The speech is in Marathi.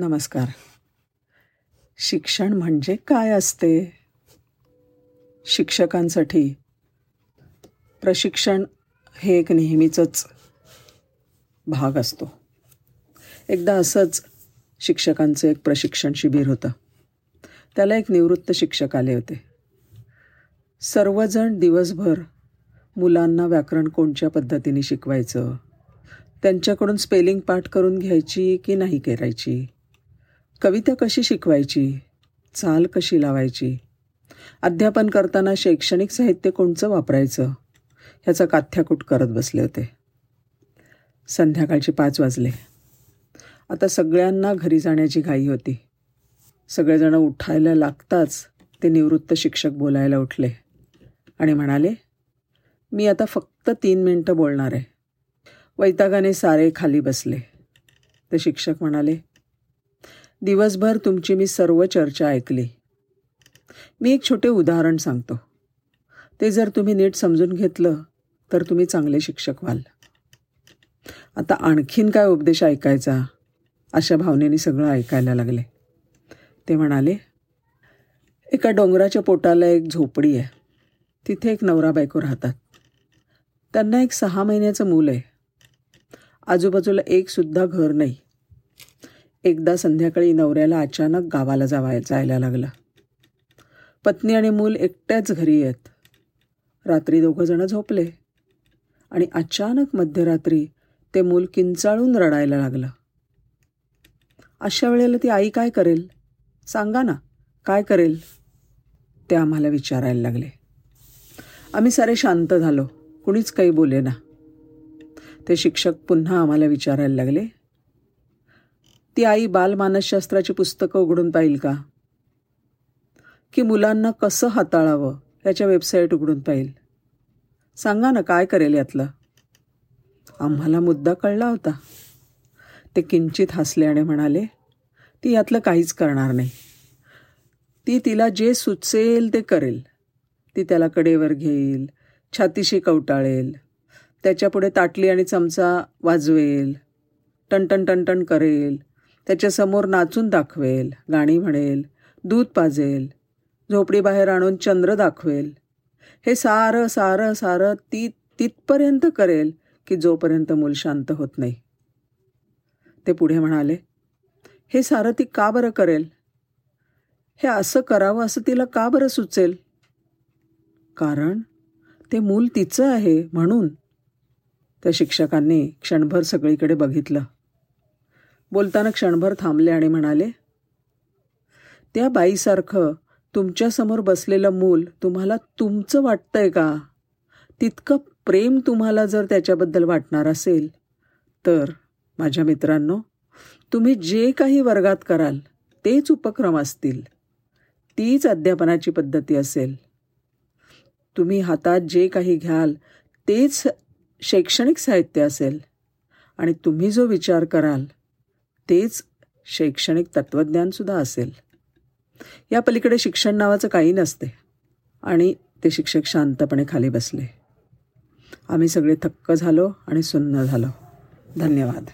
नमस्कार. शिक्षण म्हणजे काय असते? शिक्षकांसाठी प्रशिक्षण हे एक नेहमीचंच भाग असतो. एकदा असंच शिक्षकांचं एक प्रशिक्षण शिबिर होतं. त्याला एक निवृत्त शिक्षक आले होते. सर्वजण दिवसभर मुलांना व्याकरण कोणत्या पद्धतीने शिकवायचं? त्यांच्याकडून स्पेलिंग पाठ करून घ्यायची की नाही करायची? कविता कशी शिकवायची? चाल कशी लावायची? अध्यापन करताना शैक्षणिक साहित्य कोणचं वापरायचं? ह्याचा काथ्याकूट करत बसले होते. संध्याकाळचे पाच वाजले. आता सगळ्यांना घरी जाण्याची घाई होती. सगळेजण उठायला लागताच ते निवृत्त शिक्षक बोलायला उठले आणि म्हणाले मी आता फक्त तीन मिनटं बोलणार आहे. वैतागाने सारे खाली बसले. ते शिक्षक म्हणाले दिवसभर तुमची मी सर्व चर्चा ऐकली. मी एक छोटे उदाहरण सांगतो. ते जर तुम्ही नीट समजून घेतलं तर तुम्ही चांगले शिक्षक व्हाल. आता आणखीन काय उपदेश ऐकायचा? अशा भावनेने सगळं ऐकायला लागले. ते म्हणाले एका डोंगराच्या पोटाला एक झोपडी आहे. तिथे एक नवरा बायको राहतात. त्यांना एक सहा महिन्याचं मूल आहे. आजूबाजूला एकसुद्धा घर नाही. एकदा संध्याकाळी नवऱ्याला अचानक गावाला जावाय जायला लागला. पत्नी आणि मूल एकट्याच घरी आहेत रात्री दोघंजणं झोपले. आणि अचानक मध्यरात्री ते मूल किंचाळून रडायला लागलं. अशा वेळेला ती आई काय करेल? सांगा ना काय करेल? ते आम्हाला विचारायला लागले. आम्ही सारे शांत झालो. कुणीच काही बोले ना. ते शिक्षक पुन्हा आम्हाला विचारायला लागले ती आई बालमानसशास्त्राची पुस्तकं उघडून पाहिल का? की मुलांना कसं हाताळावं याच्या वेबसाईट उघडून पाहिल? सांगा ना काय करेल यातलं? आम्हाला मुद्दा कळला होता. ते किंचित हसले आणि म्हणाले ती यातलं काहीच करणार नाही. ती तिला जे सुचेल ते करेल. ती त्याला कडेवर घेईल छातीशी कवटाळेल त्याच्यापुढे ताटली आणि चमचा वाजवेल टणटण टणटण करेल त्याच्यासमोर नाचून दाखवेल गाणी म्हणेल दूध पाजेल झोपडीबाहेर आणून चंद्र दाखवेल. हे सारं सारं सारं ती तिथपर्यंत करेल की जोपर्यंत मूल शांत होत नाही. ते पुढे म्हणाले हे सारं ती का बरं करेल? हे असं करावं असं तिला का बरं सुचेल? कारण ते मूल तिचं आहे म्हणून. त्या शिक्षकांनी क्षणभर सगळीकडे बघितलं. बोलताना क्षणभर थांबले आणि म्हणाले त्या बाईसारखं तुमच्यासमोर बसलेलं मूल तुम्हाला तुमचं वाटतंय का? तितकं प्रेम तुम्हाला जर त्याच्याबद्दल वाटणार असेल तर माझ्या मित्रांनो तुम्ही जे काही वर्गात कराल तेच उपक्रम असतील. तीच अध्यापनाची पद्धती असेल. तुम्ही हातात जे काही घ्याल तेच शैक्षणिक साहित्य असेल. आणि तुम्ही जो विचार कराल तेच शैक्षणिक तत्त्वज्ञानसुद्धा असेल. या पलीकडे शिक्षण नावाचं काही नसते आणि ते शिक्षक शांतपणे खाली बसले. आम्ही सगळे थक्क झालो आणि सुन्न झालो. धन्यवाद.